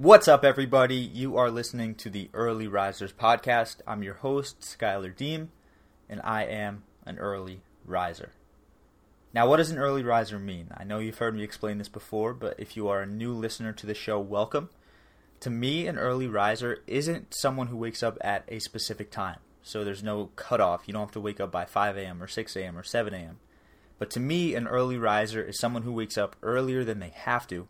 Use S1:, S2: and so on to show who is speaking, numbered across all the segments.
S1: What's up, everybody? You are listening to the Early Risers podcast. I'm your host, Skylar Deem, and I am an early riser. Now, what does an early riser mean? I know you've heard me explain this before, but if you are a new listener to the show, welcome. To me, an early riser isn't someone who wakes up at a specific time. So there's no cutoff. You don't have to wake up by 5 a.m. or 6 a.m. or 7 a.m. But to me, an early riser is someone who wakes up earlier than they have to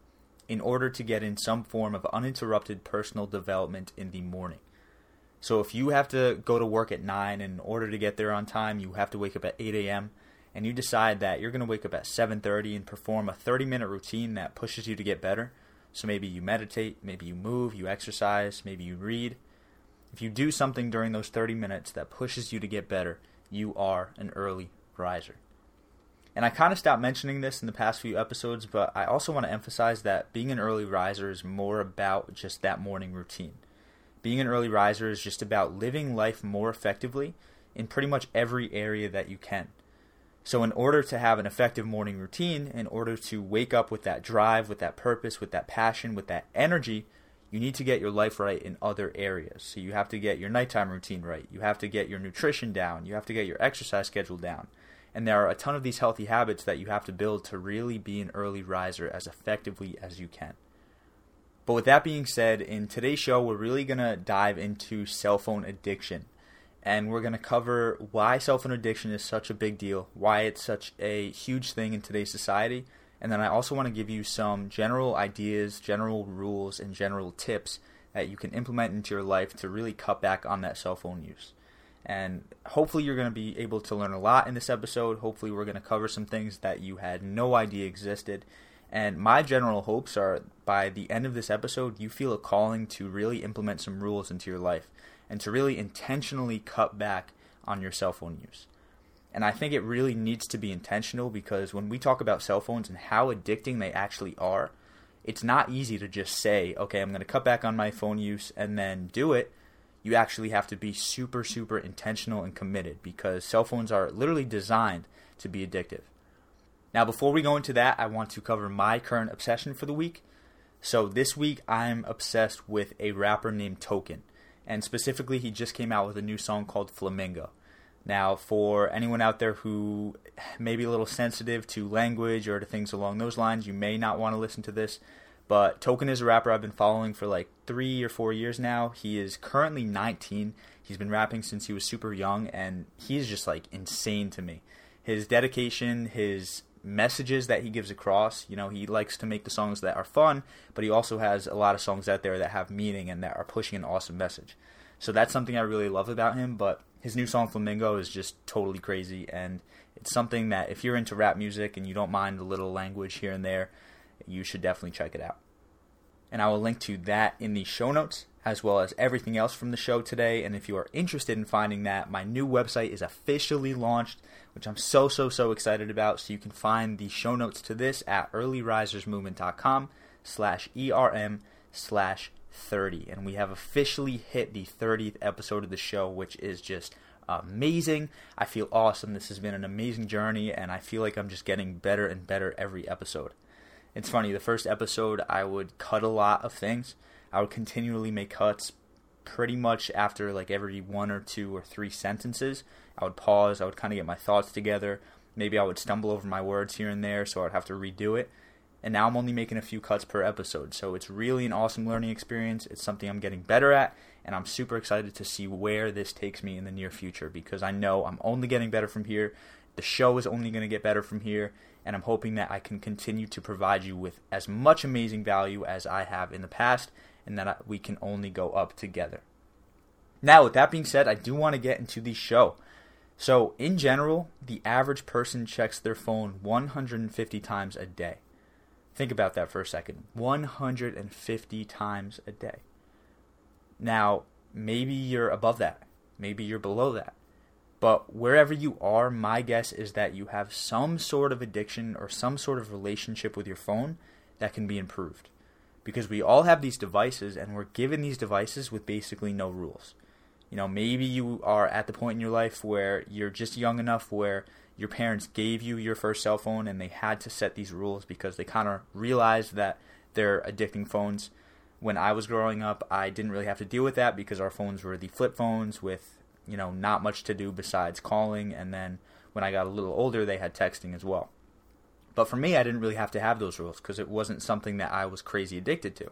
S1: in order to get in some form of uninterrupted personal development in the morning. So if you have to go to work at 9 in order to get there on time, you have to wake up at 8 a.m. and you decide that you're going to wake up at 7:30 and perform a 30-minute routine that pushes you to get better. So maybe you meditate, maybe you move, you exercise, maybe you read. If you do something during those 30 minutes that pushes you to get better, you are an early riser. And I kind of stopped mentioning this in the past few episodes, but I also want to emphasize that being an early riser is more about just that morning routine. Being an early riser is just about living life more effectively in pretty much every area that you can. So, in order to have an effective morning routine, in order to wake up with that drive, with that purpose, with that passion, with that energy, you need to get your life right in other areas. So, you have to get your nighttime routine right. You have to get your nutrition down. You have to get your exercise schedule down. And there are a ton of these healthy habits that you have to build to really be an early riser as effectively as you can. But with that being said, in today's show, we're really going to dive into cell phone addiction. And we're going to cover why cell phone addiction is such a big deal, why it's such a huge thing in today's society. And then I also want to give you some general ideas, general rules, and general tips that you can implement into your life to really cut back on that cell phone use. And hopefully, you're going to be able to learn a lot in this episode. Hopefully, we're going to cover some things that you had no idea existed. And my general hopes are by the end of this episode, you feel a calling to really implement some rules into your life and to really intentionally cut back on your cell phone use. And I think it really needs to be intentional because when we talk about cell phones and how addicting they actually are, it's not easy to just say, okay, I'm going to cut back on my phone use and then do it you actually have to be super, super intentional and committed because cell phones are literally designed to be addictive. Now, before we go into that, I want to cover my current obsession for the week. So, this week I'm obsessed with a rapper named Token, and specifically, he just came out with a new song called Flamingo. Now, for anyone out there who may be a little sensitive to language or to things along those lines, you may not want to listen to this. But Token is a rapper I've been following for like three or four years now. He is currently 19. He's been rapping since he was super young, and he's just like insane to me. His dedication, his messages that he gives across. You know, he likes to make the songs that are fun, but he also has a lot of songs out there that have meaning and that are pushing an awesome message. So that's something I really love about him. But his new song Flamingo is just totally crazy, and it's something that if you're into rap music and you don't mind a little language here and there, you should definitely check it out. And I will link to that in the show notes, as well as everything else from the show today. And if you are interested in finding that, my new website is officially launched, which I'm so, so, so excited about. So you can find the show notes to this at earlyrisersmovement.com slash ERM slash 30. And we have officially hit the 30th episode of the show, which is just amazing. I feel awesome. This has been an amazing journey, and I feel like I'm just getting better and better every episode. It's funny, the first episode, I would cut a lot of things. I would continually make cuts pretty much after like every one or two or three sentences. I would pause, I would kind of get my thoughts together. Maybe I would stumble over my words here and there, so I'd have to redo it. And now I'm only making a few cuts per episode, so it's really an awesome learning experience. It's something I'm getting better at, and I'm super excited to see where this takes me in the near future because I know I'm only getting better from here. The show is only going to get better from here, and I'm hoping that I can continue to provide you with as much amazing value as I have in the past, and that we can only go up together. Now, with that being said, I do want to get into the show. So, in general, the average person checks their phone 150 times a day. Think about that for a second 150 times a day. Now, maybe you're above that, maybe you're below that. But wherever you are, my guess is that you have some sort of addiction or some sort of relationship with your phone that can be improved. Because we all have these devices and we're given these devices with basically no rules. You know, maybe you are at the point in your life where you're just young enough where your parents gave you your first cell phone and they had to set these rules because they kind of realized that they're addicting phones. When I was growing up, I didn't really have to deal with that because our phones were the flip phones with, you know, not much to do besides calling. And then when I got a little older, they had texting as well. But for me, I didn't really have to have those rules because it wasn't something that I was crazy addicted to.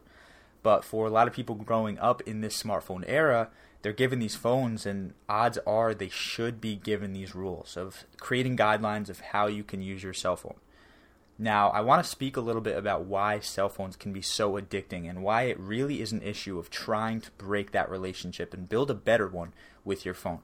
S1: But for a lot of people growing up in this smartphone era, they're given these phones, and odds are they should be given these rules of creating guidelines of how you can use your cell phone. Now, I want to speak a little bit about why cell phones can be so addicting and why it really is an issue of trying to break that relationship and build a better one with your phone.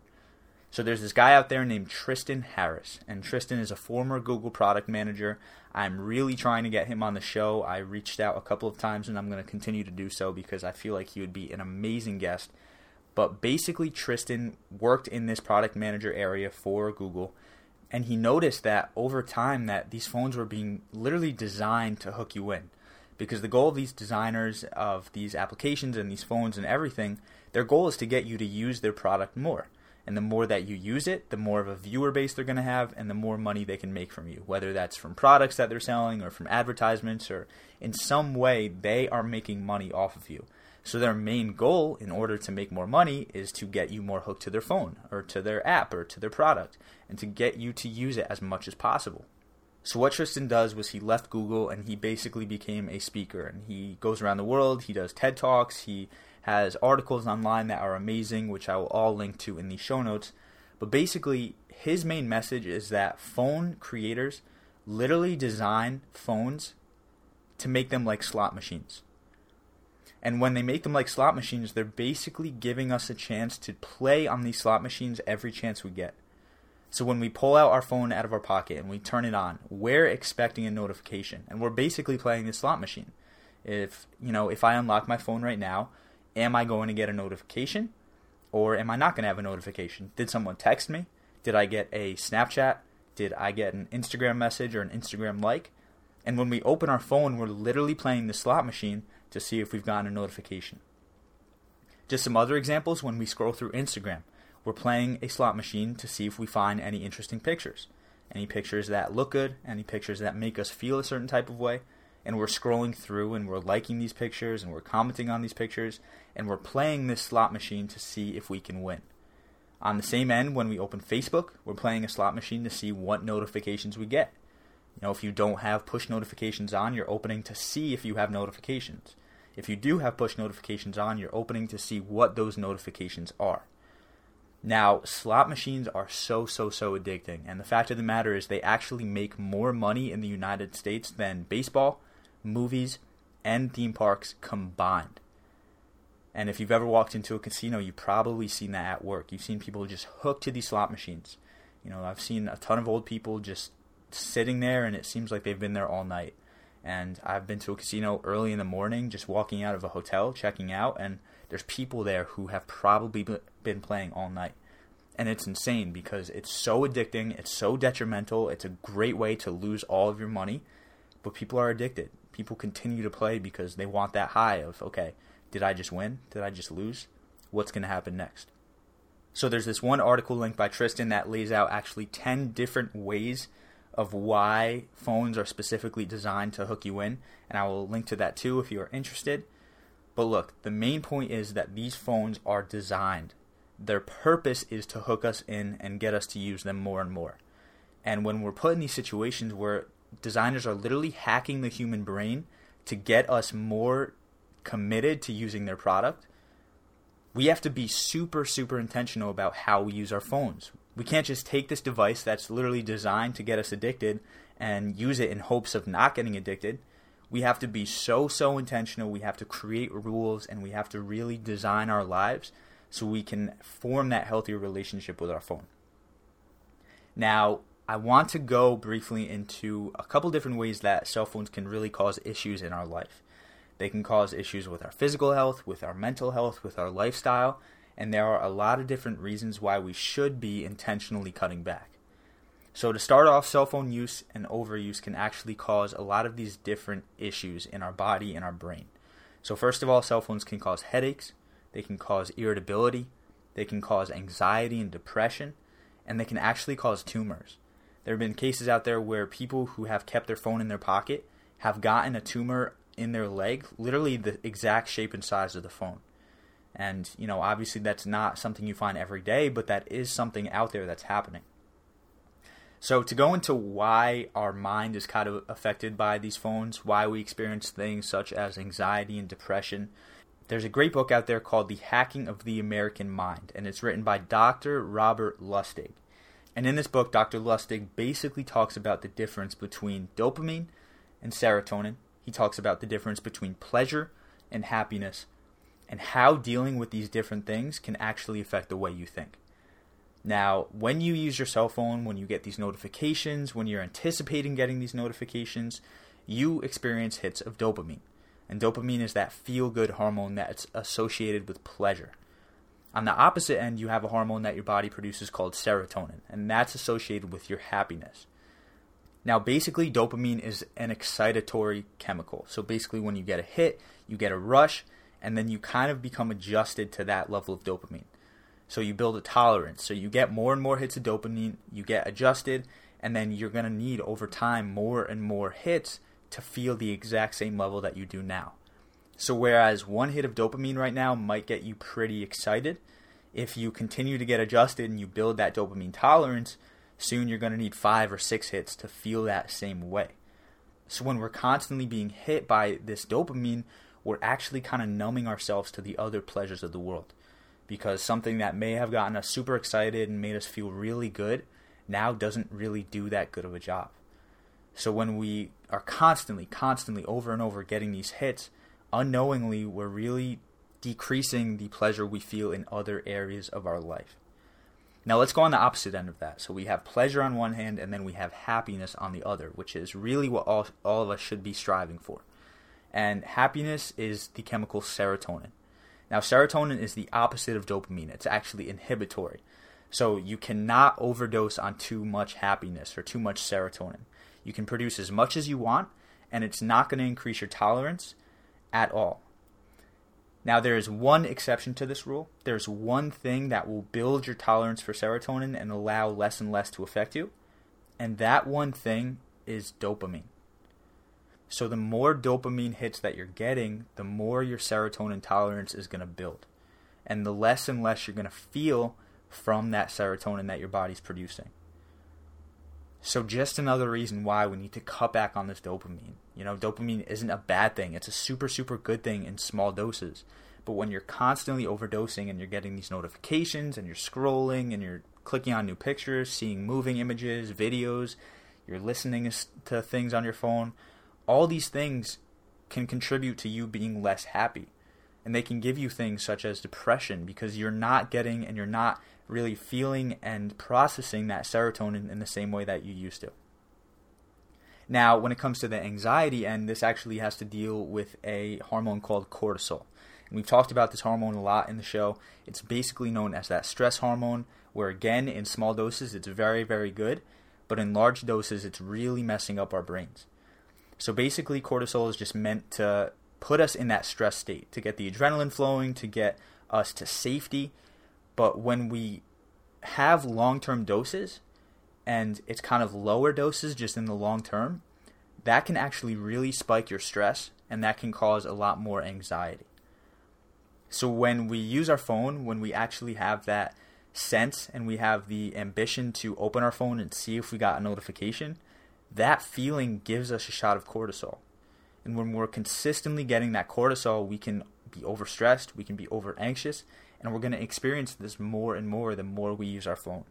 S1: So there's this guy out there named Tristan Harris, and Tristan is a former Google product manager. I'm really trying to get him on the show. I reached out a couple of times, and I'm going to continue to do so because I feel like he would be an amazing guest. But basically, Tristan worked in this product manager area for Google, and he noticed that over time that these phones were being literally designed to hook you in because the goal of these designers of these applications and these phones and everything their goal is to get you to use their product more and the more that you use it, the more of a viewer base they're going to have, and the more money they can make from you. Whether that's from products that they're selling, or from advertisements, or in some way, they are making money off of you. So their main goal, in order to make more money, is to get you more hooked to their phone, or to their app, or to their product, and to get you to use it as much as possible. So what Tristan does was he left Google and he basically became a speaker and he goes around the world, he does TED Talks, he has articles online that are amazing, which I will all link to in the show notes. But basically, his main message is that phone creators literally design phones to make them like slot machines. And when they make them like slot machines, they're basically giving us a chance to play on these slot machines every chance we get. So when we pull out our phone out of our pocket and we turn it on, we're expecting a notification and we're basically playing the slot machine. If, you know, if I unlock my phone right now, am I going to get a notification or am I not going to have a notification? Did someone text me? Did I get a Snapchat? Did I get an Instagram message or an Instagram like? And when we open our phone, we're literally playing the slot machine to see if we've gotten a notification. Just some other examples when we scroll through Instagram, we're playing a slot machine to see if we find any interesting pictures. Any pictures that look good, any pictures that make us feel a certain type of way, and we're scrolling through and we're liking these pictures and we're commenting on these pictures and we're playing this slot machine to see if we can win. On the same end, when we open Facebook, we're playing a slot machine to see what notifications we get. You know, if you don't have push notifications on, you're opening to see if you have notifications. If you do have push notifications on, you're opening to see what those notifications are. Now, slot machines are so, so, so addicting. And the fact of the matter is, they actually make more money in the United States than baseball, movies, and theme parks combined. And if you've ever walked into a casino, you've probably seen that at work. You've seen people just hooked to these slot machines. You know, I've seen a ton of old people just sitting there, and it seems like they've been there all night. And I've been to a casino early in the morning, just walking out of a hotel, checking out, and there's people there who have probably been playing all night. And it's insane because it's so addicting, it's so detrimental, it's a great way to lose all of your money, but people are addicted people continue to play because they want that high of, okay, did I just win? Did I just lose? What's going to happen next? So there's this one article linked by Tristan that lays out actually 10 different ways of why phones are specifically designed to hook you in, and I will link to that too if you are interested. But look, the main point is that these phones are designed. Their purpose is to hook us in and get us to use them more and more. And when we're put in these situations where designers are literally hacking the human brain to get us more committed to using their product, we have to be super, super intentional about how we use our phones. We can't just take this device that's literally designed to get us addicted and use it in hopes of not getting addicted. We have to be so, so intentional. We have to create rules and we have to really design our lives so we can form that healthier relationship with our phone. Now, I want to go briefly into a couple different ways that cell phones can really cause issues in our life. They can cause issues with our physical health, with our mental health, with our lifestyle, and there are a lot of different reasons why we should be intentionally cutting back. So, to start off, cell phone use and overuse can actually cause a lot of these different issues in our body and our brain. So, first of all, cell phones can cause headaches, they can cause irritability, they can cause anxiety and depression, and they can actually cause tumors. There have been cases out there where people who have kept their phone in their pocket have gotten a tumor in their leg, literally the exact shape and size of the phone. And, you know, obviously that's not something you find every day, but that is something out there that's happening. So, to go into why our mind is kind of affected by these phones, why we experience things such as anxiety and depression, there's a great book out there called The Hacking of the American Mind, and it's written by Dr. Robert Lustig. And in this book, Dr. Lustig basically talks about the difference between dopamine and serotonin. He talks about the difference between pleasure and happiness and how dealing with these different things can actually affect the way you think. Now, when you use your cell phone, when you get these notifications, when you're anticipating getting these notifications, you experience hits of dopamine. And dopamine is that feel good hormone that's associated with pleasure. On the opposite end, you have a hormone that your body produces called serotonin, and that's associated with your happiness. Now, basically, dopamine is an excitatory chemical. So, basically, when you get a hit, you get a rush, and then you kind of become adjusted to that level of dopamine. So you build a tolerance. So you get more and more hits of dopamine, you get adjusted, and then you're going to need over time more and more hits to feel the exact same level that you do now. So whereas one hit of dopamine right now might get you pretty excited, if you continue to get adjusted and you build that dopamine tolerance, soon you're going to need 5 or 6 hits to feel that same way. So when we're constantly being hit by this dopamine, we're actually kind of numbing ourselves to the other pleasures of the world because something that may have gotten us super excited and made us feel really good now doesn't really do that good of a job. So when we are constantly, constantly over and over getting these hits, unknowingly we're really decreasing the pleasure we feel in other areas of our life. Now let's go on the opposite end of that. So we have pleasure on one hand and then we have happiness on the other, which is really what all, all of us should be striving for. And happiness is the chemical serotonin. Now, serotonin is the opposite of dopamine, it's actually inhibitory. So, you cannot overdose on too much happiness or too much serotonin. You can produce as much as you want, and it's not going to increase your tolerance at all. Now, there is one exception to this rule. There's one thing that will build your tolerance for serotonin and allow less and less to affect you, and that one thing is dopamine. So the more dopamine hits that you're getting, the more your serotonin tolerance is going to build. And the less and less you're going to feel from that serotonin that your body's producing. So just another reason why we need to cut back on this dopamine. You know, dopamine isn't a bad thing. It's a super super good thing in small doses. But when you're constantly overdosing and you're getting these notifications and you're scrolling and you're clicking on new pictures, seeing moving images, videos, you're listening to things on your phone, all these things can contribute to you being less happy. And they can give you things such as depression because you're not getting and you're not really feeling and processing that serotonin in the same way that you used to. Now, when it comes to the anxiety end, this actually has to deal with a hormone called cortisol. And we've talked about this hormone a lot in the show. It's basically known as that stress hormone, where again, in small doses, it's very, very good, but in large doses, it's really messing up our brains. So basically, cortisol is just meant to put us in that stress state, to get the adrenaline flowing, to get us to safety. But when we have long term doses, and it's kind of lower doses just in the long term, that can actually really spike your stress and that can cause a lot more anxiety. So when we use our phone, when we actually have that sense and we have the ambition to open our phone and see if we got a notification, that feeling gives us a shot of cortisol. And when we're consistently getting that cortisol, we can be overstressed, we can be over anxious, and we're going to experience this more and more the more we use our phone.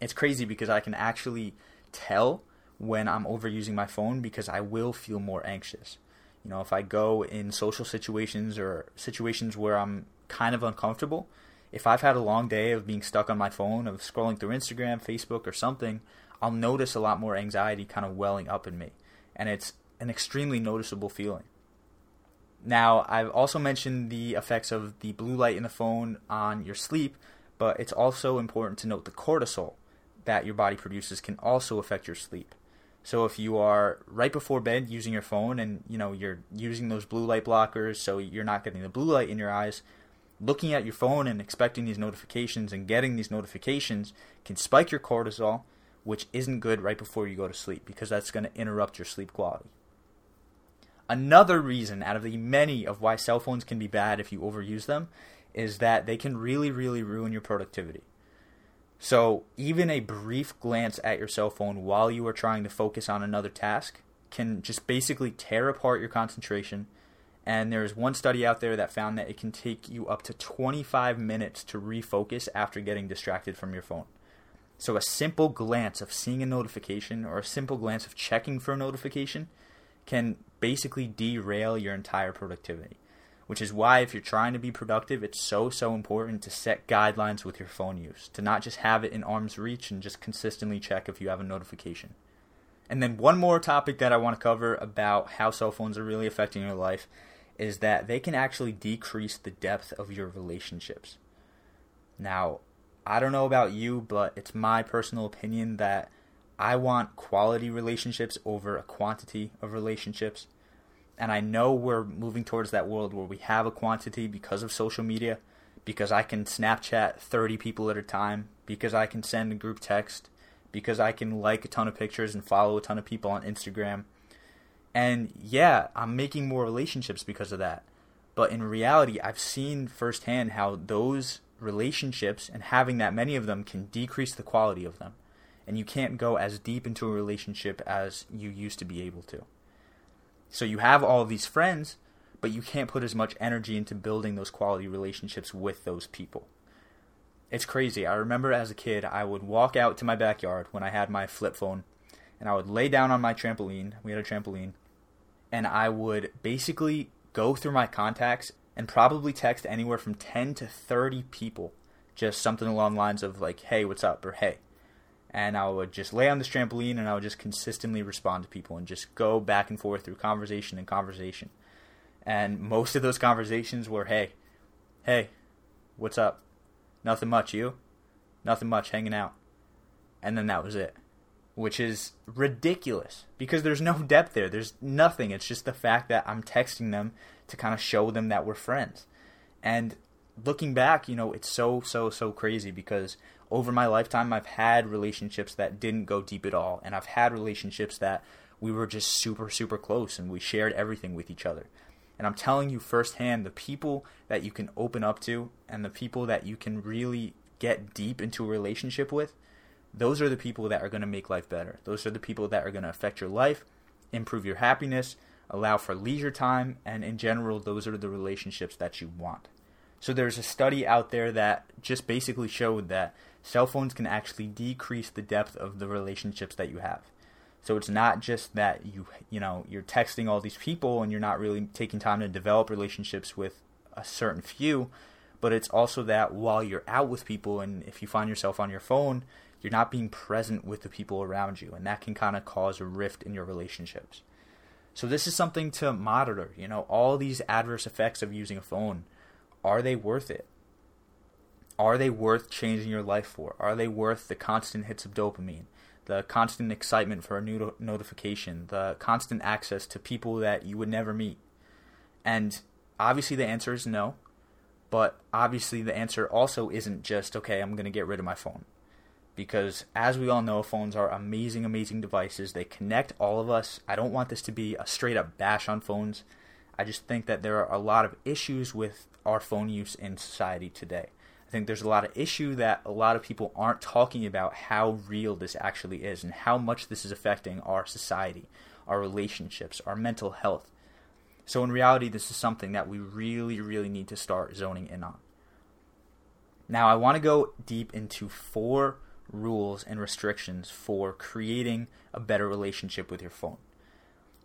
S1: It's crazy because I can actually tell when I'm overusing my phone because I will feel more anxious. You know, if I go in social situations or situations where I'm kind of uncomfortable, if I've had a long day of being stuck on my phone, of scrolling through Instagram, Facebook, or something, I'll notice a lot more anxiety kind of welling up in me. And it's an extremely noticeable feeling. Now, I've also mentioned the effects of the blue light in the phone on your sleep, but it's also important to note the cortisol that your body produces can also affect your sleep. So if you are right before bed using your phone and you know you're using those blue light blockers so you're not getting the blue light in your eyes, looking at your phone and expecting these notifications and getting these notifications can spike your cortisol which isn't good right before you go to sleep because that's going to interrupt your sleep quality. Another reason out of the many of why cell phones can be bad if you overuse them is that they can really, really ruin your productivity. So, even a brief glance at your cell phone while you are trying to focus on another task can just basically tear apart your concentration. And there's one study out there that found that it can take you up to 25 minutes to refocus after getting distracted from your phone. So, a simple glance of seeing a notification or a simple glance of checking for a notification can basically derail your entire productivity. Which is why, if you're trying to be productive, it's so, so important to set guidelines with your phone use, to not just have it in arm's reach and just consistently check if you have a notification. And then, one more topic that I want to cover about how cell phones are really affecting your life is that they can actually decrease the depth of your relationships. Now, I don't know about you, but it's my personal opinion that I want quality relationships over a quantity of relationships. And I know we're moving towards that world where we have a quantity because of social media, because I can Snapchat 30 people at a time, because I can send a group text, because I can like a ton of pictures and follow a ton of people on Instagram. And yeah, I'm making more relationships because of that. But in reality, I've seen firsthand how those relationships and having that many of them can decrease the quality of them and you can't go as deep into a relationship as you used to be able to. So you have all these friends, but you can't put as much energy into building those quality relationships with those people. It's crazy. I remember as a kid, I would walk out to my backyard when I had my flip phone, and I would lay down on my trampoline. We had a trampoline, and I would basically go through my contacts and probably text anywhere from 10 to 30 people just something along the lines of like, hey, what's up? or hey and I would just lay on this trampoline and I would just consistently respond to people and just go back and forth through conversation and conversation. And most of those conversations were, hey, hey, what's up? Nothing much, you? Nothing much, hanging out. And then that was it. Which is ridiculous because there's no depth there. There's nothing. It's just the fact that I'm texting them to kind of show them that we're friends. And looking back, you know, it's so, so, so crazy because over my lifetime, I've had relationships that didn't go deep at all, and I've had relationships that we were just super, super close and we shared everything with each other. And I'm telling you firsthand, the people that you can open up to and the people that you can really get deep into a relationship with, those are the people that are going to make life better. Those are the people that are going to affect your life, improve your happiness, allow for leisure time, and in general, those are the relationships that you want. So there's a study out there that just basically showed that cell phones can actually decrease the depth of the relationships that you have. So it's not just that you you know you're texting all these people and you're not really taking time to develop relationships with a certain few, but it's also that while you're out with people and if you find yourself on your phone, you're not being present with the people around you and that can kind of cause a rift in your relationships. So this is something to monitor, you know, all these adverse effects of using a phone are they worth it? Are they worth changing your life for? Are they worth the constant hits of dopamine, the constant excitement for a new notification, the constant access to people that you would never meet? And obviously the answer is no. But obviously the answer also isn't just, okay, I'm going to get rid of my phone. Because as we all know, phones are amazing, amazing devices. They connect all of us. I don't want this to be a straight up bash on phones. I just think that there are a lot of issues with our phone use in society today. I think there's a lot of issue that a lot of people aren't talking about how real this actually is and how much this is affecting our society, our relationships, our mental health. So in reality, this is something that we really, really need to start zoning in on. Now, I want to go deep into four rules and restrictions for creating a better relationship with your phone.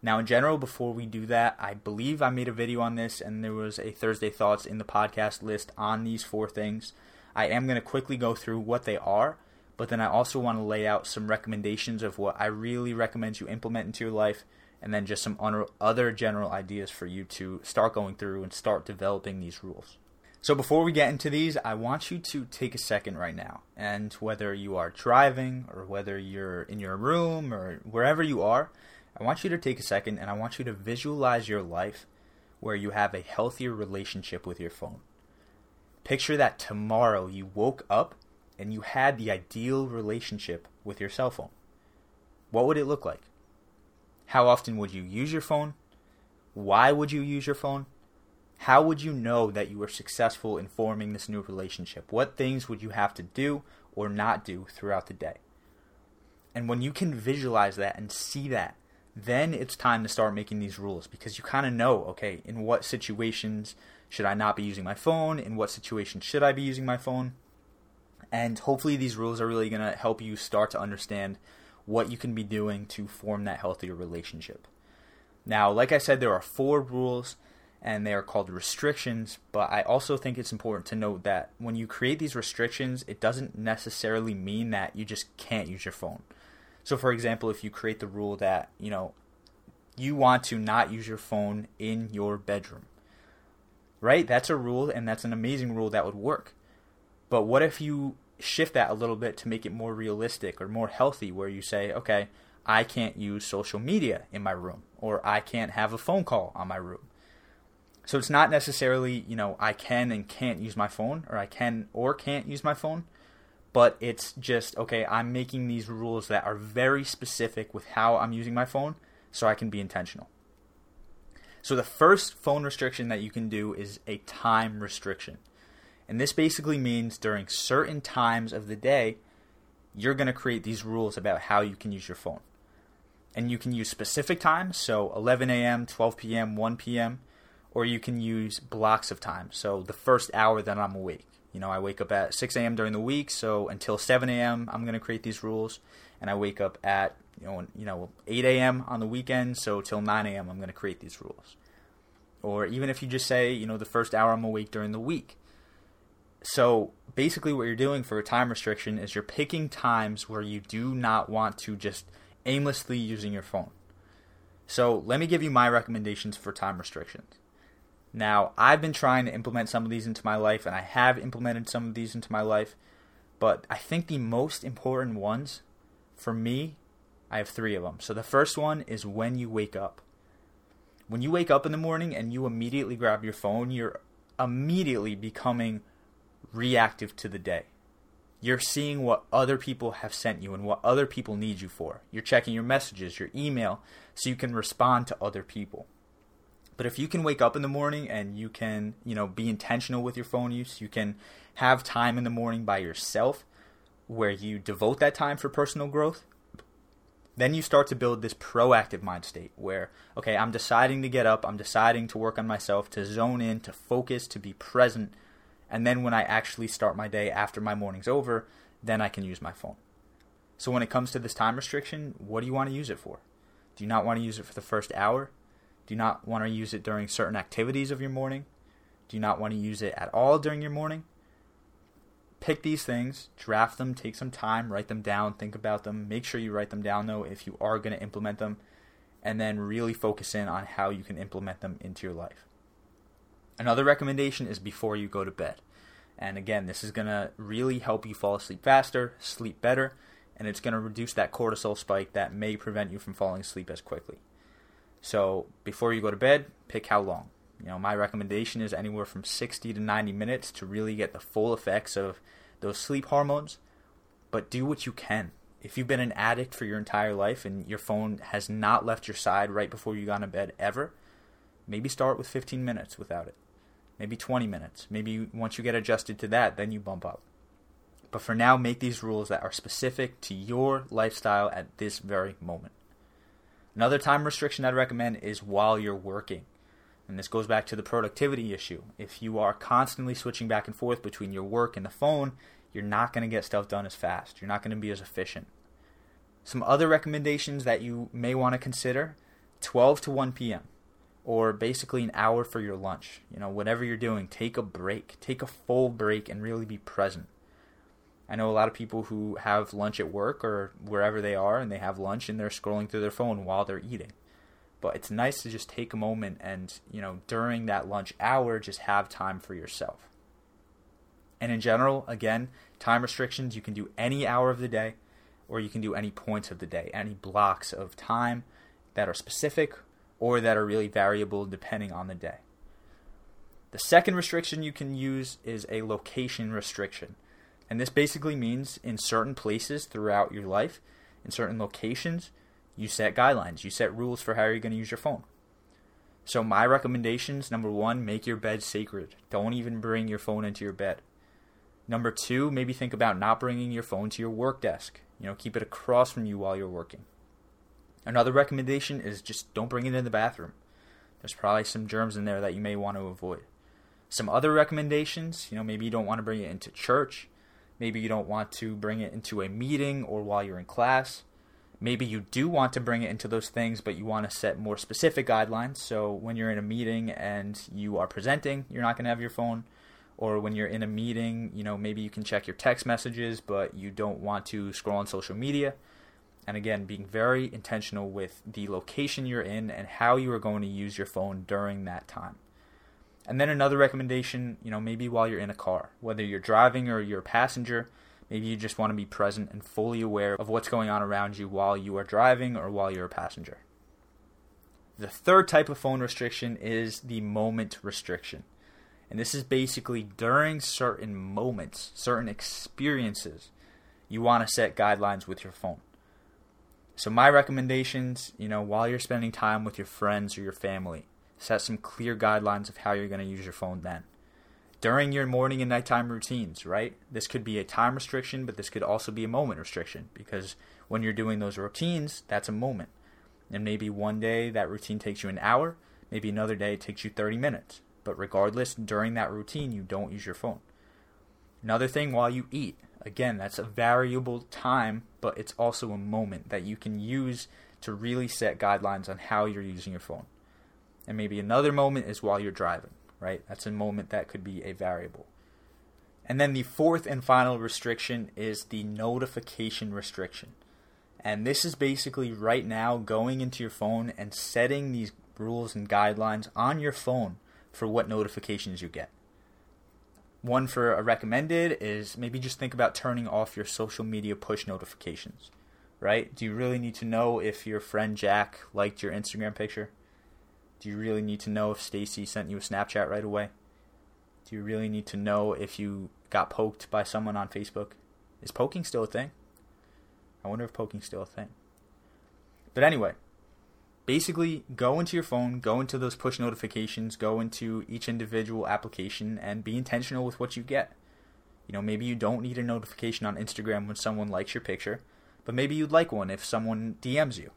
S1: Now, in general, before we do that, I believe I made a video on this, and there was a Thursday Thoughts in the podcast list on these four things. I am going to quickly go through what they are, but then I also want to lay out some recommendations of what I really recommend you implement into your life, and then just some other general ideas for you to start going through and start developing these rules. So, before we get into these, I want you to take a second right now. And whether you are driving or whether you're in your room or wherever you are, I want you to take a second and I want you to visualize your life where you have a healthier relationship with your phone. Picture that tomorrow you woke up and you had the ideal relationship with your cell phone. What would it look like? How often would you use your phone? Why would you use your phone? How would you know that you were successful in forming this new relationship? What things would you have to do or not do throughout the day? And when you can visualize that and see that, then it's time to start making these rules because you kind of know, okay, in what situations should I not be using my phone? In what situations should I be using my phone? And hopefully, these rules are really going to help you start to understand what you can be doing to form that healthier relationship. Now, like I said, there are four rules and they are called restrictions, but I also think it's important to note that when you create these restrictions, it doesn't necessarily mean that you just can't use your phone. So, for example, if you create the rule that, you know, you want to not use your phone in your bedroom, right? That's a rule and that's an amazing rule that would work. But what if you shift that a little bit to make it more realistic or more healthy, where you say, okay, I can't use social media in my room, or I can't have a phone call on my room. So it's not necessarily, you know, I can and can't use my phone, or I can or can't use my phone, but it's just, okay, I'm making these rules that are very specific with how I'm using my phone so I can be intentional. So the first phone restriction that you can do is a time restriction. And this basically means during certain times of the day, you're going to create these rules about how you can use your phone. And you can use specific times, so 11 a.m., 12 p.m., 1 p.m., or you can use blocks of time. So the first hour that I'm awake. You know, I wake up at 6 a.m. during the week, so until 7 a.m., I'm going to create these rules. And I wake up at you know, you know 8 a.m. on the weekend, so till 9 a.m. I'm going to create these rules. Or even if you just say, you know, the first hour I'm awake during the week, so basically, what you're doing for a time restriction is you're picking times where you do not want to just aimlessly using your phone. So let me give you my recommendations for time restrictions. Now, I've been trying to implement some of these into my life, and I have implemented some of these into my life, but I think the most important ones for me, I have three of them. So the first one is when you wake up. When you wake up in the morning and you immediately grab your phone, you're immediately becoming reactive to the day. You're seeing what other people have sent you and what other people need you for. You're checking your messages, your email, so you can respond to other people. But if you can wake up in the morning and you can, you know, be intentional with your phone use, you can have time in the morning by yourself where you devote that time for personal growth, then you start to build this proactive mind state where, okay, I'm deciding to get up, I'm deciding to work on myself, to zone in, to focus, to be present and then when I actually start my day after my morning's over, then I can use my phone. So when it comes to this time restriction, what do you want to use it for? Do you not want to use it for the first hour? Do you not want to use it during certain activities of your morning? Do you not want to use it at all during your morning? Pick these things, draft them, take some time, write them down, think about them. Make sure you write them down though if you are going to implement them, and then really focus in on how you can implement them into your life. Another recommendation is before you go to bed. And again, this is going to really help you fall asleep faster, sleep better, and it's going to reduce that cortisol spike that may prevent you from falling asleep as quickly. So, before you go to bed, pick how long. You know, my recommendation is anywhere from 60 to 90 minutes to really get the full effects of those sleep hormones. But do what you can. If you've been an addict for your entire life and your phone has not left your side right before you go to bed ever, maybe start with 15 minutes without it maybe 20 minutes. Maybe once you get adjusted to that, then you bump up. But for now, make these rules that are specific to your lifestyle at this very moment. Another time restriction I'd recommend is while you're working. And this goes back to the productivity issue. If you are constantly switching back and forth between your work and the phone, you're not going to get stuff done as fast. You're not going to be as efficient. Some other recommendations that you may want to consider 12 to 1 p.m or basically an hour for your lunch. You know, whatever you're doing, take a break. Take a full break and really be present. I know a lot of people who have lunch at work or wherever they are and they have lunch and they're scrolling through their phone while they're eating. But it's nice to just take a moment and, you know, during that lunch hour, just have time for yourself. And in general, again, time restrictions, you can do any hour of the day or you can do any points of the day, any blocks of time that are specific or that are really variable depending on the day. The second restriction you can use is a location restriction. And this basically means in certain places throughout your life, in certain locations, you set guidelines, you set rules for how you're going to use your phone. So, my recommendations number one, make your bed sacred. Don't even bring your phone into your bed. Number two, maybe think about not bringing your phone to your work desk. You know, keep it across from you while you're working. Another recommendation is just don't bring it in the bathroom. There's probably some germs in there that you may want to avoid. Some other recommendations, you know, maybe you don't want to bring it into church. Maybe you don't want to bring it into a meeting or while you're in class. Maybe you do want to bring it into those things, but you want to set more specific guidelines. So when you're in a meeting and you are presenting, you're not going to have your phone. Or when you're in a meeting, you know, maybe you can check your text messages, but you don't want to scroll on social media. And again, being very intentional with the location you're in and how you are going to use your phone during that time. And then another recommendation, you know, maybe while you're in a car, whether you're driving or you're a passenger, maybe you just want to be present and fully aware of what's going on around you while you are driving or while you're a passenger. The third type of phone restriction is the moment restriction. And this is basically during certain moments, certain experiences, you want to set guidelines with your phone. So, my recommendations, you know, while you're spending time with your friends or your family, Set some clear guidelines of how you're going to use your phone then. During your morning and nighttime routines, right? This could be a time restriction, but this could also be a moment restriction because when you're doing those routines, that's a moment. And maybe one day that routine takes you an hour, maybe another day it takes you 30 minutes. But regardless, during that routine, you don't use your phone. Another thing while you eat, again, that's a variable time, but it's also a moment that you can use to really set guidelines on how you're using your phone. And maybe another moment is while you're driving, right? That's a moment that could be a variable. And then the fourth and final restriction is the notification restriction. And this is basically right now going into your phone and setting these rules and guidelines on your phone for what notifications you get. One for a recommended is maybe just think about turning off your social media push notifications, right? Do you really need to know if your friend Jack liked your Instagram picture? Do you really need to know if Stacy sent you a Snapchat right away? Do you really need to know if you got poked by someone on Facebook? Is poking still a thing? I wonder if poking's still a thing. But anyway, basically go into your phone, go into those push notifications, go into each individual application and be intentional with what you get. You know, maybe you don't need a notification on Instagram when someone likes your picture, but maybe you'd like one if someone DMs you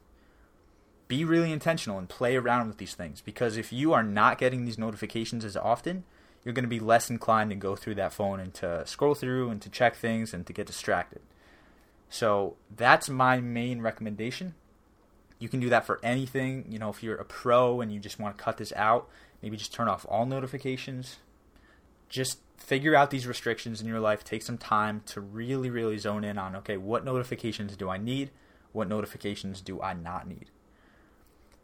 S1: be really intentional and play around with these things because if you are not getting these notifications as often, you're going to be less inclined to go through that phone and to scroll through and to check things and to get distracted. So that's my main recommendation. You can do that for anything. You know, if you're a pro and you just want to cut this out, maybe just turn off all notifications. Just figure out these restrictions in your life. Take some time to really, really zone in on okay, what notifications do I need? What notifications do I not need?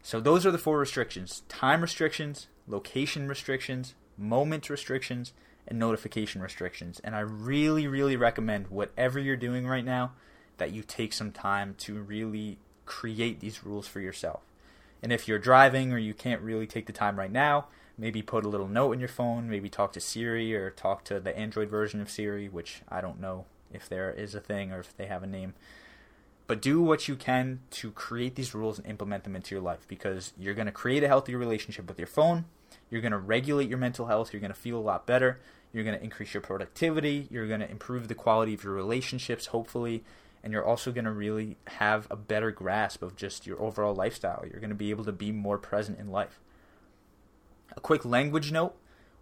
S1: So those are the four restrictions time restrictions, location restrictions, moment restrictions, and notification restrictions. And I really, really recommend whatever you're doing right now that you take some time to really create these rules for yourself. And if you're driving or you can't really take the time right now, maybe put a little note in your phone, maybe talk to Siri or talk to the Android version of Siri, which I don't know if there is a thing or if they have a name. But do what you can to create these rules and implement them into your life because you're going to create a healthy relationship with your phone. You're going to regulate your mental health. You're going to feel a lot better. You're going to increase your productivity. You're going to improve the quality of your relationships, hopefully. And you're also going to really have a better grasp of just your overall lifestyle. You're going to be able to be more present in life. A quick language note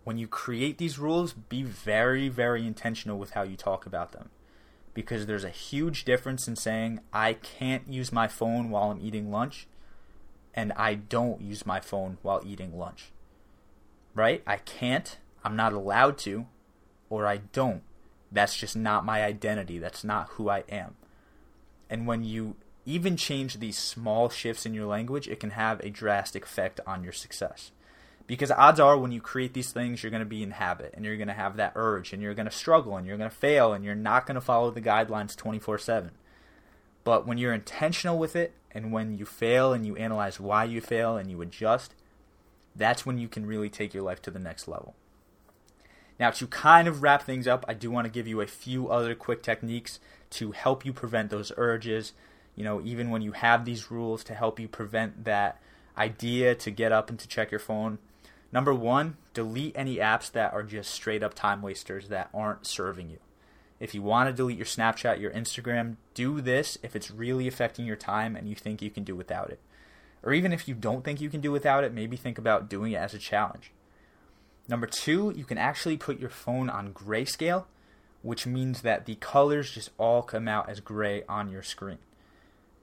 S1: when you create these rules, be very, very intentional with how you talk about them because there's a huge difference in saying I can't use my phone while I'm eating lunch and I don't use my phone while eating lunch. Right? I can't, I'm not allowed to, or I don't. That's just not my identity. That's not who I am. And when you even change these small shifts in your language, it can have a drastic effect on your success. Because odds are, when you create these things, you're going to be in habit and you're going to have that urge and you're going to struggle and you're going to fail and you're not going to follow the guidelines 24 7. But when you're intentional with it and when you fail and you analyze why you fail and you adjust, that's when you can really take your life to the next level. Now, to kind of wrap things up, I do want to give you a few other quick techniques to help you prevent those urges. You know, even when you have these rules to help you prevent that idea to get up and to check your phone. Number one, delete any apps that are just straight up time wasters that aren't serving you. If you want to delete your Snapchat, your Instagram, do this if it's really affecting your time and you think you can do without it. Or even if you don't think you can do without it, maybe think about doing it as a challenge. Number two, you can actually put your phone on grayscale, which means that the colors just all come out as gray on your screen.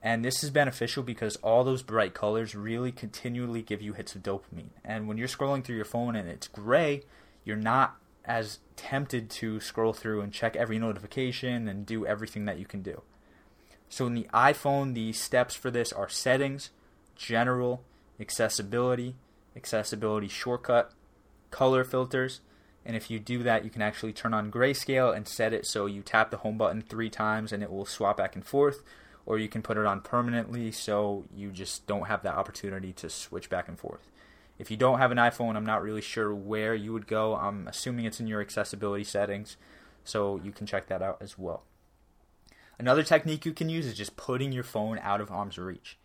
S1: And this is beneficial because all those bright colors really continually give you hits of dopamine. And when you're scrolling through your phone and it's gray, you're not as tempted to scroll through and check every notification and do everything that you can do. So in the iPhone, the steps for this are settings, general, accessibility, accessibility shortcut, color filters, and if you do that, you can actually turn on grayscale and set it so you tap the home button three times and it will swap back and forth, or you can put it on permanently so you just don't have that opportunity to switch back and forth. If you don't have an iPhone, I'm not really sure where you would go. I'm assuming it's in your accessibility settings, so you can check that out as well. Another technique you can use is just putting your phone out of arm's reach.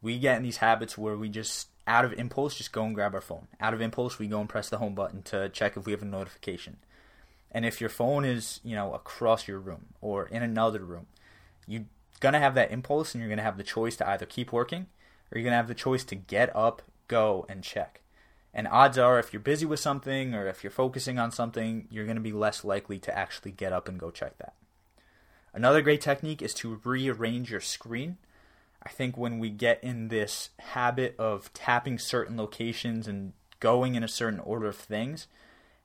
S1: We get in these habits where we just out of impulse, just go and grab our phone. Out of impulse, we go and press the home button to check if we have a notification. And if your phone is, you know, across your room or in another room, you're gonna have that impulse and you're gonna have the choice to either keep working or you're gonna have the choice to get up, go, and check. And odds are, if you're busy with something or if you're focusing on something, you're gonna be less likely to actually get up and go check that. Another great technique is to rearrange your screen I think when we get in this habit of tapping certain locations and going in a certain order of things,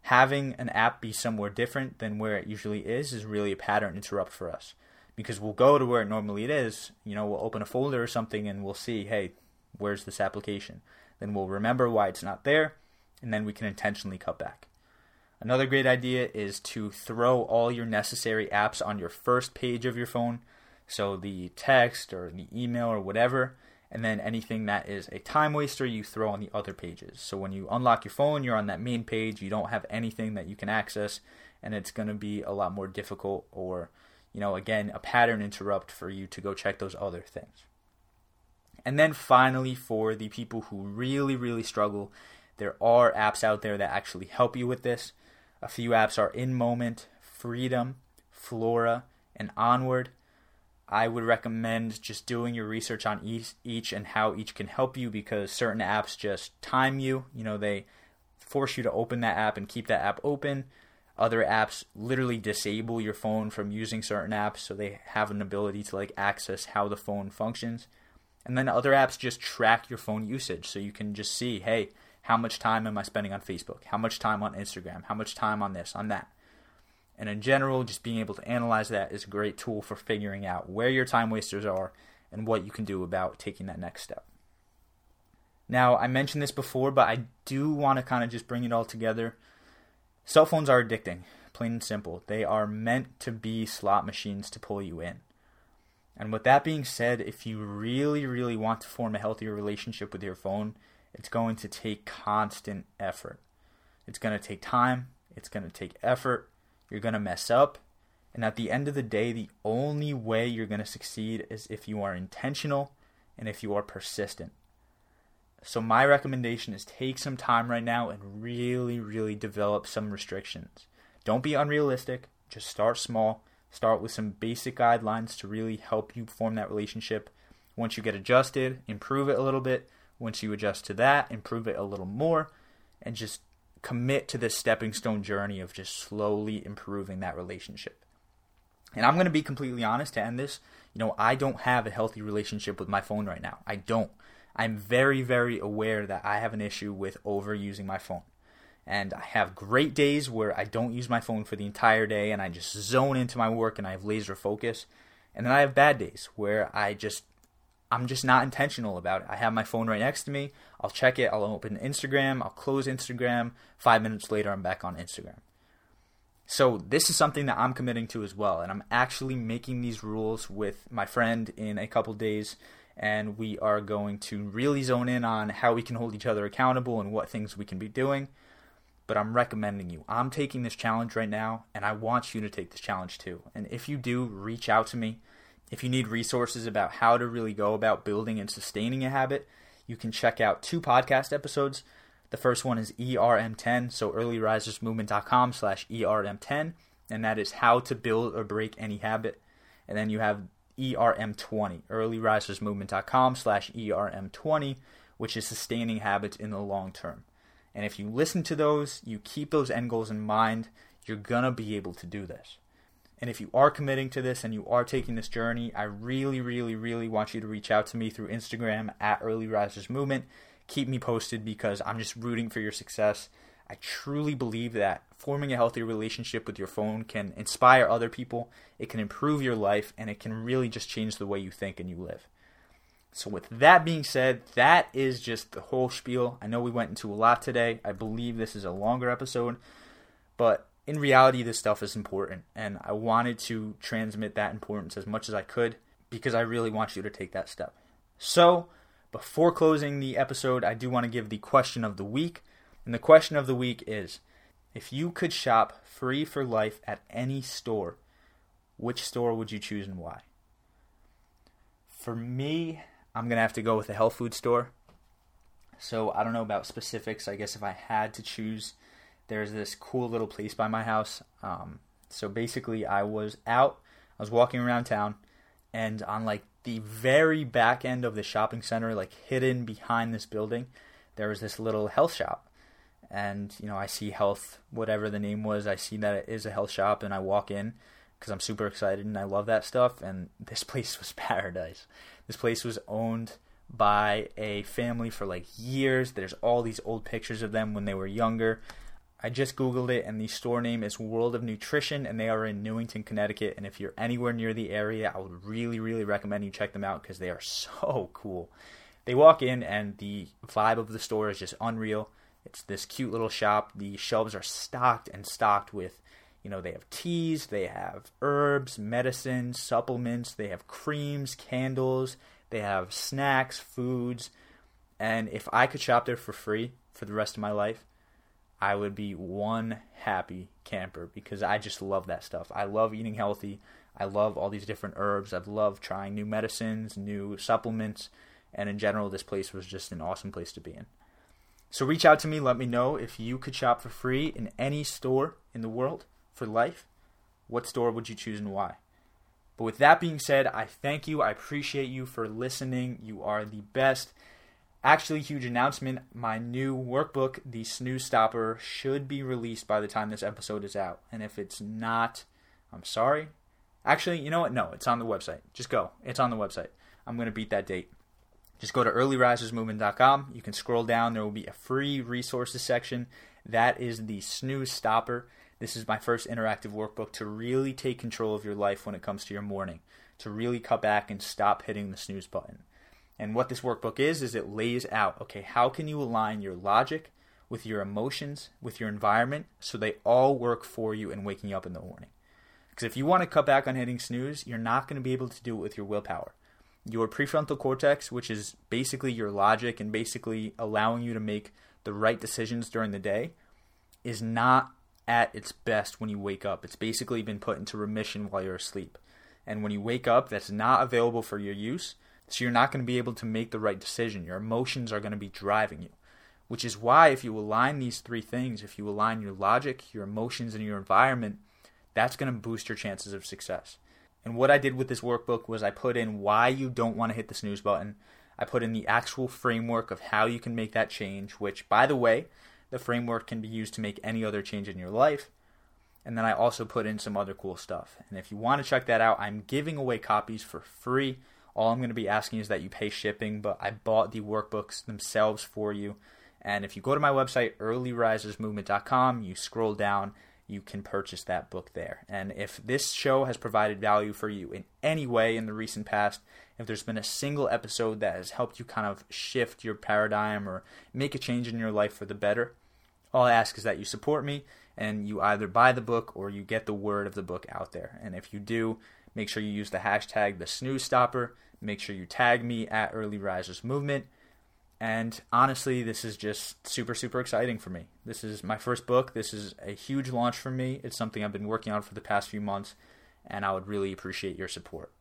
S1: having an app be somewhere different than where it usually is is really a pattern interrupt for us. Because we'll go to where it normally it is, you know, we'll open a folder or something and we'll see, hey, where's this application? Then we'll remember why it's not there, and then we can intentionally cut back. Another great idea is to throw all your necessary apps on your first page of your phone so the text or the email or whatever, and then anything that is a time waster you throw on the other pages. So when you unlock your phone, you're on that main page, you don't have anything that you can access, and it's going to be a lot more difficult or, you know, again, a pattern interrupt for you to go check those other things. And then finally, for the people who really, really struggle, there are apps out there that actually help you with this. A few apps are In Moment, Freedom, Flora, and Onward. I would recommend just doing your research on each, each and how each can help you because certain apps just time you. You know, they force you to open that app and keep that app open. Other apps literally disable your phone from using certain apps so they have an ability to like access how the phone functions. And then other apps just track your phone usage so you can just see, hey, how much time am I spending on Facebook? How much time on Instagram? How much time on this, on that? And in general, just being able to analyze that is a great tool for figuring out where your time wasters are and what you can do about taking that next step. Now, I mentioned this before, but I do want to kind of just bring it all together. Cell phones are addicting, plain and simple. They are meant to be slot machines to pull you in. And with that being said, if you really, really want to form a healthier relationship with your phone, it's going to take constant effort. It's going to take time, it's going to take effort, you're going to mess up. And at the end of the day, the only way you're going to succeed is if you are intentional and if you are persistent. So, my recommendation is take some time right now and really, really develop some restrictions. Don't be unrealistic, just start small. Start with some basic guidelines to really help you form that relationship. Once you get adjusted, improve it a little bit. Once you adjust to that, improve it a little more. And just commit to this stepping stone journey of just slowly improving that relationship. And I'm going to be completely honest to end this. You know, I don't have a healthy relationship with my phone right now. I don't. I'm very, very aware that I have an issue with overusing my phone. And I have great days where I don't use my phone for the entire day and I just zone into my work and I have laser focus. And then I have bad days where I just I'm just not intentional about it. I have my phone right next to me. I'll check it. I'll open Instagram. I'll close Instagram. Five minutes later, I'm back on Instagram. So, this is something that I'm committing to as well. And I'm actually making these rules with my friend in a couple days. And we are going to really zone in on how we can hold each other accountable and what things we can be doing. But I'm recommending you. I'm taking this challenge right now, and I want you to take this challenge too. And if you do, reach out to me if you need resources about how to really go about building and sustaining a habit, you can check out two podcast episodes. The first one is ERM10, so earlyrisersmovement.com slash ERM10, and that is how to build or break any habit. And then you have ERM20, earlyrisersmovement.com slash ERM20, which is sustaining habits in the long term. And if you listen to those, you keep those end goals in mind, you're going to be able to do this. And if you are committing to this and you are taking this journey, I really, really, really want you to reach out to me through Instagram at Early Risers Movement. Keep me posted because I'm just rooting for your success. I truly believe that forming a healthy relationship with your phone can inspire other people, it can improve your life, and it can really just change the way you think and you live. So, with that being said, that is just the whole spiel. I know we went into a lot today. I believe this is a longer episode, but in reality, this stuff is important, and I wanted to transmit that importance as much as I could because I really want you to take that step. So, before closing the episode, I do want to give the question of the week. And the question of the week is if you could shop free for life at any store, which store would you choose and why? For me, I'm going to have to go with the health food store. So I don't know about specifics. I guess if I had to choose, there's this cool little place by my house. Um, so basically, I was out, I was walking around town, and on like the very back end of the shopping center, like hidden behind this building, there was this little health shop and you know I see health whatever the name was I see that it is a health shop and I walk in because I'm super excited and I love that stuff and this place was paradise. This place was owned by a family for like years. There's all these old pictures of them when they were younger. I just googled it and the store name is World of Nutrition and they are in Newington, Connecticut and if you're anywhere near the area, I would really really recommend you check them out cuz they are so cool. They walk in and the vibe of the store is just unreal it's this cute little shop. The shelves are stocked and stocked with, you know, they have teas, they have herbs, medicine, supplements, they have creams, candles, they have snacks, foods. And if I could shop there for free for the rest of my life, I would be one happy camper because I just love that stuff. I love eating healthy. I love all these different herbs. I love trying new medicines, new supplements, and in general, this place was just an awesome place to be in. So reach out to me. Let me know if you could shop for free in any store in the world for life. What store would you choose and why? But with that being said, I thank you. I appreciate you for listening. You are the best. Actually, huge announcement my new workbook, The Snooze Stopper, should be released by the time this episode is out. And if it's not, I'm sorry. Actually, you know what? No, it's on the website. Just go. It's on the website. I'm going to beat that date. Just go to earlyrisersmovement.com. You can scroll down. There will be a free resources section. That is the snooze stopper. This is my first interactive workbook to really take control of your life when it comes to your morning, to really cut back and stop hitting the snooze button. And what this workbook is, is it lays out okay, how can you align your logic with your emotions, with your environment, so they all work for you in waking up in the morning? Because if you want to cut back on hitting snooze, you're not going to be able to do it with your willpower your prefrontal cortex, which is basically your logic and basically allowing you to make the right decisions during the day, is not at its best when you wake up. It's basically been put into remission while you're asleep. And when you wake up, that's not available for your use. So you're not going to be able to make the right decision. Your emotions are going to be driving you. Which is why, if you align these three things, if you align your logic, your emotions, and your environment, that's going to boost your chances of success. And what I did with this workbook was I put in why you don't want to hit the snooze button. I put in the actual framework of how you can make that change, which, by the way, the framework can be used to make any other change in your life. And then I also put in some other cool stuff. And if you want to check that out, I'm giving away copies for free. All I'm going to be asking is that you pay shipping, but I bought the workbooks themselves for you. And if you go to my website, earlyrisersmovement.com, you scroll down, you can purchase that book there. And if this show has provided value for you in any way in the recent past, if there's been a single episode that has helped you kind of shift your paradigm or make a change in your life for the better, all I ask is that you support me and you either buy the book or you get the word of the book out there. And if you do, make sure you use the hashtag the snooze stopper. Make sure you tag me at Early Risers Movement and honestly, this is just super, super exciting for me. This is my first book. This is a huge launch for me. It's something I've been working on for the past few months, and I would really appreciate your support.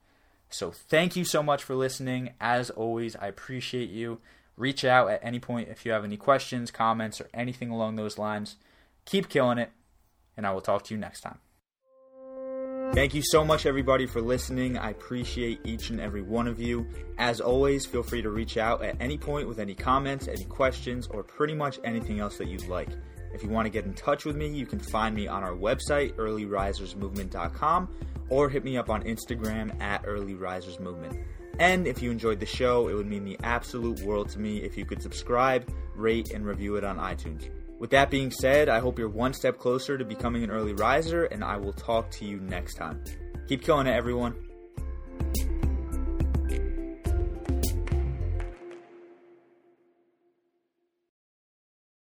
S1: So, thank you so much for listening. As always, I appreciate you. Reach out at any point if you have any questions, comments, or anything along those lines. Keep killing it, and I will talk to you next time. Thank you so much, everybody, for listening. I appreciate each and every one of you. As always, feel free to reach out at any point with any comments, any questions, or pretty much anything else that you'd like. If you want to get in touch with me, you can find me on our website, earlyrisersmovement.com, or hit me up on Instagram at earlyrisersmovement. And if you enjoyed the show, it would mean the absolute world to me if you could subscribe, rate, and review it on iTunes. With that being said, I hope you're one step closer to becoming an early riser, and I will talk to you next time. Keep killing it, everyone.